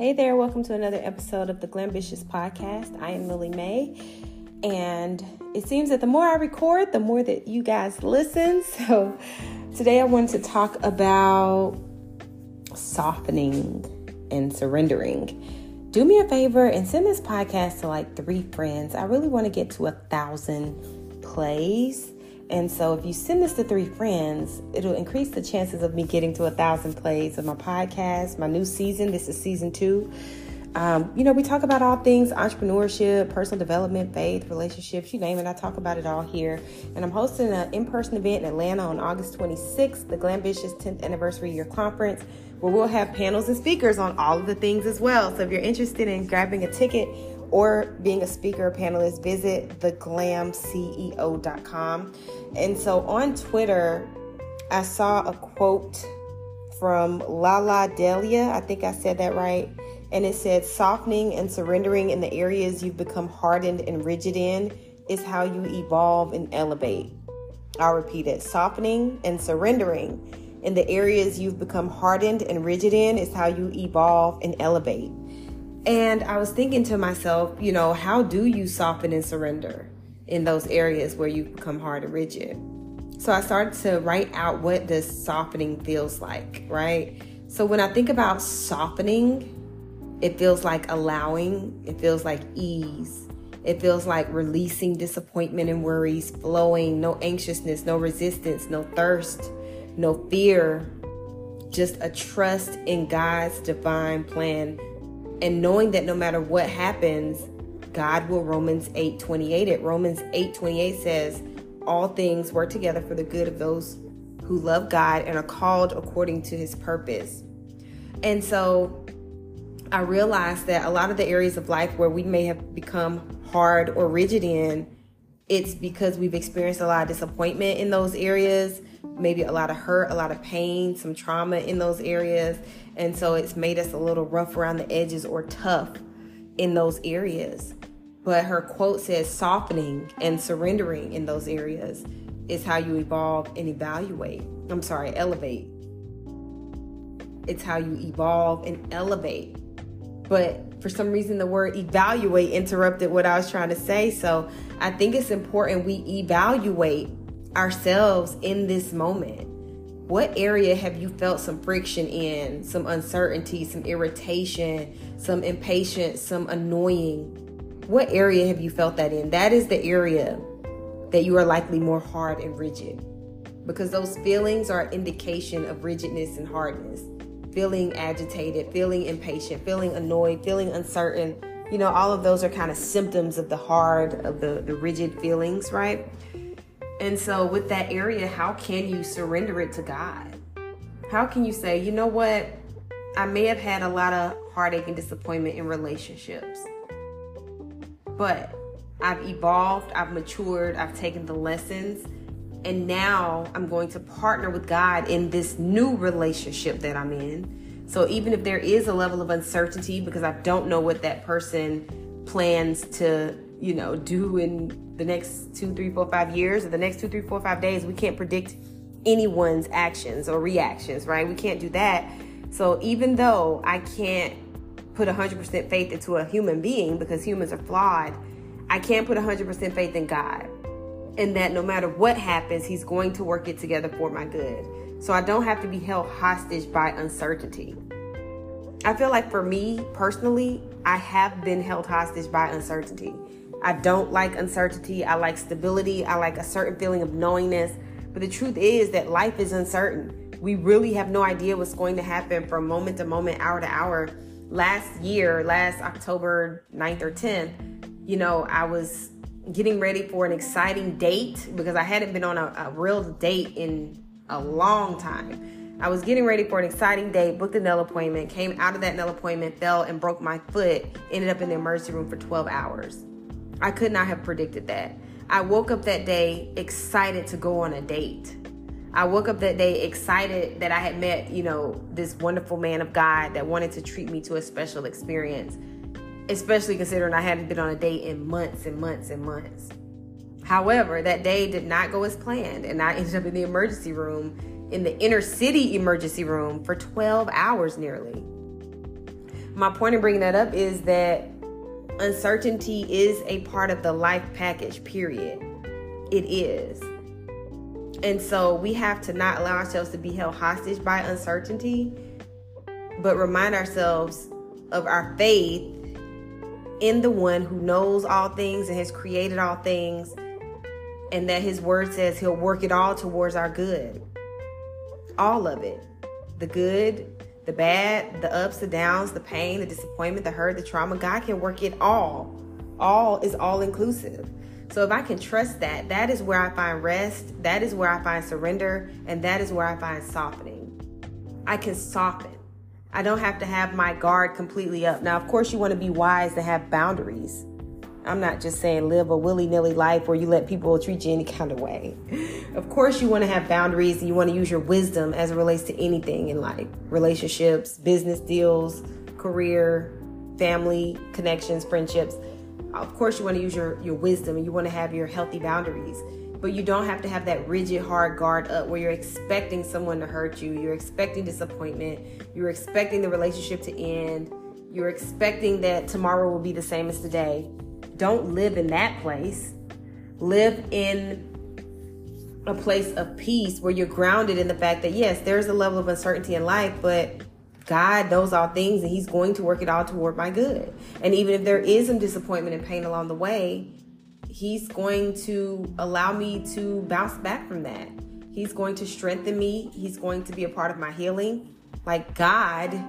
Hey there, welcome to another episode of the Glambitious Podcast. I am Lily May, and it seems that the more I record, the more that you guys listen. So today I wanted to talk about softening and surrendering. Do me a favor and send this podcast to like three friends. I really want to get to a thousand plays. And so if you send this to three friends, it'll increase the chances of me getting to a thousand plays of my podcast, my new season. This is season two. Um, you know, we talk about all things entrepreneurship, personal development, faith, relationships, you name it. I talk about it all here. And I'm hosting an in person event in Atlanta on August 26th, the Glambitious 10th Anniversary Year Conference, where we'll have panels and speakers on all of the things as well. So if you're interested in grabbing a ticket, or being a speaker or panelist, visit theglamceo.com. And so on Twitter, I saw a quote from Lalah Delia. I think I said that right. And it said, softening and surrendering in the areas you've become hardened and rigid in is how you evolve and elevate. I'll repeat it softening and surrendering in the areas you've become hardened and rigid in is how you evolve and elevate. And I was thinking to myself, you know, how do you soften and surrender in those areas where you become hard and rigid? So I started to write out what this softening feels like, right? So when I think about softening, it feels like allowing, it feels like ease, it feels like releasing disappointment and worries, flowing, no anxiousness, no resistance, no thirst, no fear, just a trust in God's divine plan and knowing that no matter what happens, God will Romans 8 28 it. Romans 8 28 says, All things work together for the good of those who love God and are called according to his purpose. And so I realized that a lot of the areas of life where we may have become hard or rigid in, it's because we've experienced a lot of disappointment in those areas, maybe a lot of hurt, a lot of pain, some trauma in those areas. And so it's made us a little rough around the edges or tough in those areas. But her quote says softening and surrendering in those areas is how you evolve and evaluate. I'm sorry, elevate. It's how you evolve and elevate. But for some reason, the word evaluate interrupted what I was trying to say. So I think it's important we evaluate ourselves in this moment what area have you felt some friction in, some uncertainty, some irritation, some impatience, some annoying? What area have you felt that in? That is the area that you are likely more hard and rigid because those feelings are an indication of rigidness and hardness. Feeling agitated, feeling impatient, feeling annoyed, feeling uncertain. You know, all of those are kind of symptoms of the hard, of the, the rigid feelings, right? And so, with that area, how can you surrender it to God? How can you say, you know what? I may have had a lot of heartache and disappointment in relationships, but I've evolved, I've matured, I've taken the lessons, and now I'm going to partner with God in this new relationship that I'm in. So, even if there is a level of uncertainty because I don't know what that person plans to, you know, do in the next two, three, four, five years or the next two, three, four, five days. We can't predict anyone's actions or reactions, right? We can't do that. So even though I can't put 100% faith into a human being because humans are flawed, I can't put 100% faith in God. And that no matter what happens, He's going to work it together for my good. So I don't have to be held hostage by uncertainty. I feel like for me personally, I have been held hostage by uncertainty. I don't like uncertainty. I like stability. I like a certain feeling of knowingness. But the truth is that life is uncertain. We really have no idea what's going to happen from moment to moment, hour to hour. Last year, last October 9th or 10th, you know, I was getting ready for an exciting date because I hadn't been on a, a real date in a long time. I was getting ready for an exciting date, booked a nail appointment, came out of that nail appointment, fell and broke my foot, ended up in the emergency room for 12 hours. I could not have predicted that. I woke up that day excited to go on a date. I woke up that day excited that I had met, you know, this wonderful man of God that wanted to treat me to a special experience, especially considering I hadn't been on a date in months and months and months. However, that day did not go as planned, and I ended up in the emergency room, in the inner city emergency room, for 12 hours nearly. my point in bringing that up is that uncertainty is a part of the life package, period. It is. And so we have to not allow ourselves to be held hostage by uncertainty, but remind ourselves of our faith in the one who knows all things and has created all things, and that his word says he'll work it all towards our good. All of it. The good, the bad, the ups, the downs, the pain, the disappointment, the hurt, the trauma. God can work it all. All is all inclusive. So if I can trust that, that is where I find rest, that is where I find surrender, and that is where I find softening. I can soften. I don't have to have my guard completely up. Now, of course, you want to be wise to have boundaries. I'm not just saying live a willy nilly life where you let people treat you any kind of way. Of course, you want to have boundaries and you want to use your wisdom as it relates to anything in life relationships, business deals, career, family, connections, friendships. Of course, you want to use your, your wisdom and you want to have your healthy boundaries. But you don't have to have that rigid, hard guard up where you're expecting someone to hurt you. You're expecting disappointment. You're expecting the relationship to end. You're expecting that tomorrow will be the same as today don't live in that place. Live in a place of peace where you're grounded in the fact that, yes, there's a level of uncertainty in life, but God knows all things and He's going to work it all toward my good. And even if there is some disappointment and pain along the way, He's going to allow me to bounce back from that. He's going to strengthen me. He's going to be a part of my healing. Like God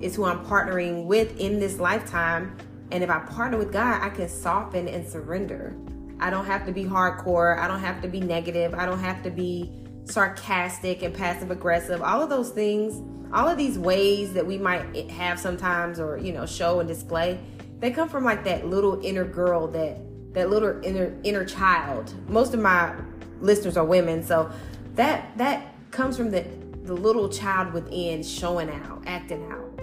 is who I'm partnering with in this lifetime and if I partner with God, I can soften and surrender. I don't have to be hardcore. I don't have to be negative. I don't have to be sarcastic and passive aggressive. All of those things, all of these ways that we might have sometimes or, you know, show and display, they come from like that little inner girl that that little inner inner child. Most of my listeners are women, so that that comes from the the little child within showing out, acting out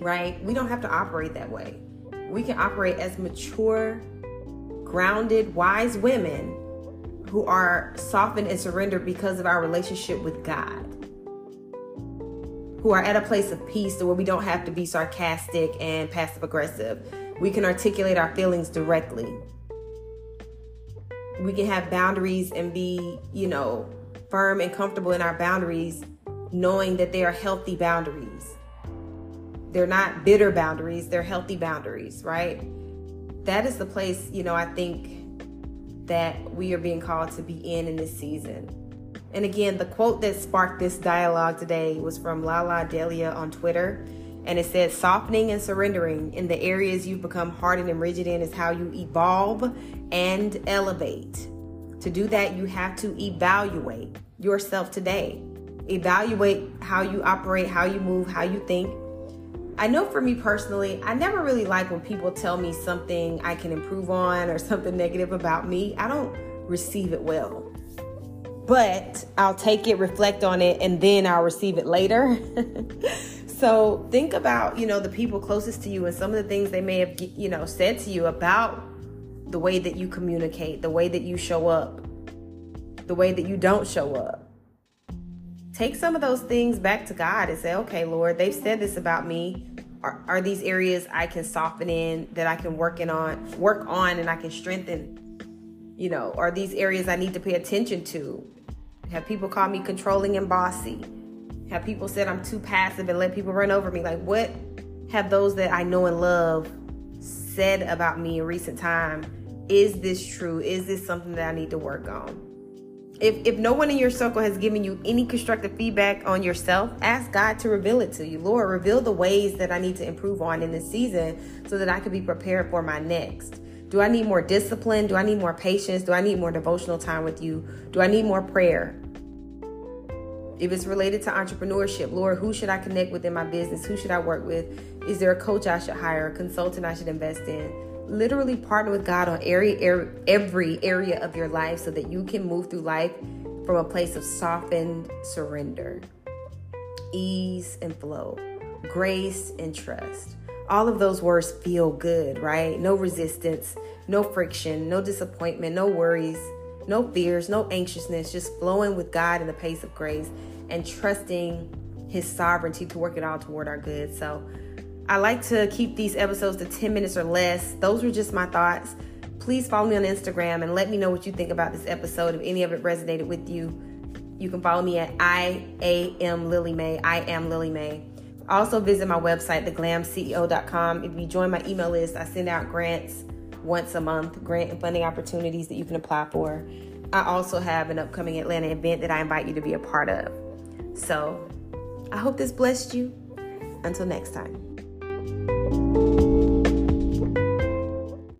right? We don't have to operate that way. We can operate as mature, grounded, wise women who are softened and surrendered because of our relationship with God. Who are at a place of peace where we don't have to be sarcastic and passive aggressive. We can articulate our feelings directly. We can have boundaries and be, you know, firm and comfortable in our boundaries, knowing that they are healthy boundaries they're not bitter boundaries, they're healthy boundaries, right? That is the place, you know, I think that we are being called to be in in this season. And again, the quote that sparked this dialogue today was from Lalah Delia on Twitter. And it said, softening and surrendering in the areas you've become hardened and rigid in is how you evolve and elevate. To do that, you have to evaluate yourself today. Evaluate how you operate, how you move, how you think, I know for me personally, I never really like when people tell me something I can improve on or something negative about me. I don't receive it well. But I'll take it, reflect on it, and then I'll receive it later. so think about, you know, the people closest to you and some of the things they may have, you know, said to you about the way that you communicate, the way that you show up, the way that you don't show up take some of those things back to God and say, okay, Lord, they've said this about me. Are, are these areas I can soften in that I can work in on, work on, and I can strengthen? You know, are these areas I need to pay attention to? Have people call me controlling and bossy? Have people said I'm too passive and let people run over me? Like, what have those that I know and love said about me in recent time? Is this true? Is this something that I need to work on? If, if no one in your circle has given you any constructive feedback on yourself, ask God to reveal it to you. Lord, reveal the ways that I need to improve on in this season so that I can be prepared for my next. Do I need more discipline? Do I need more patience? Do I need more devotional time with you? Do I need more prayer? If it's related to entrepreneurship, Lord, who should I connect with in my business? Who should I work with? Is there a coach I should hire, a consultant I should invest in? Literally partner with God on every er, every area of your life so that you can move through life from a place of softened surrender, ease and flow, grace and trust. All of those words feel good, right? No resistance, no friction, no disappointment, no worries, no fears, no anxiousness, just flowing with God in the pace of grace and trusting his sovereignty to work it all toward our good. So I like to keep these episodes to 10 minutes or less. Those were just my thoughts. Please follow me on Instagram and let me know what you think about this episode. If any of it resonated with you, you can follow me at I am Lily May. I am Lily May. Also visit my website, theglamceo.com. If you join my email list, I send out grants once a month, grant and funding opportunities that you can apply for. I also have an upcoming Atlanta event that I invite you to be a part of. So I hope this blessed you. Until next time. Thank you